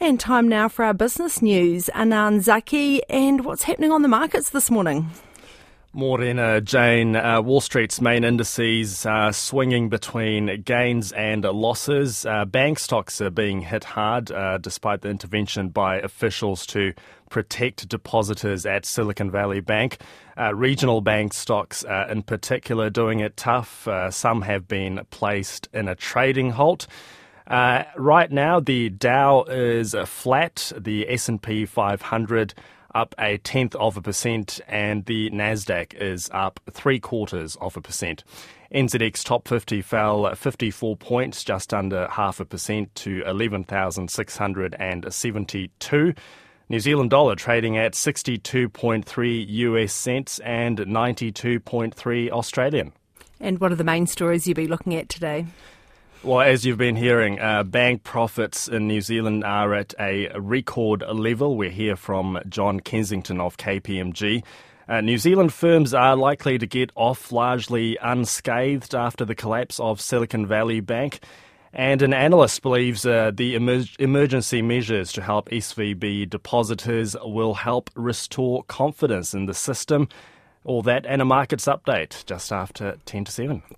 And time now for our business news. Anan Zaki, and what's happening on the markets this morning? Morena, Jane. Uh, Wall Street's main indices are swinging between gains and losses. Uh, bank stocks are being hit hard uh, despite the intervention by officials to protect depositors at Silicon Valley Bank. Uh, regional bank stocks, uh, in particular, doing it tough. Uh, some have been placed in a trading halt. Uh, right now, the Dow is flat. The S&P 500 up a tenth of a percent, and the Nasdaq is up three quarters of a percent. NZX top 50 fell 54 points, just under half a percent, to 11,672. New Zealand dollar trading at 62.3 US cents and 92.3 Australian. And what are the main stories you'll be looking at today? Well, as you've been hearing, uh, bank profits in New Zealand are at a record level. We're here from John Kensington of KPMG. Uh, New Zealand firms are likely to get off largely unscathed after the collapse of Silicon Valley Bank. And an analyst believes uh, the emer- emergency measures to help SVB depositors will help restore confidence in the system. All that and a markets update just after 10 to 7.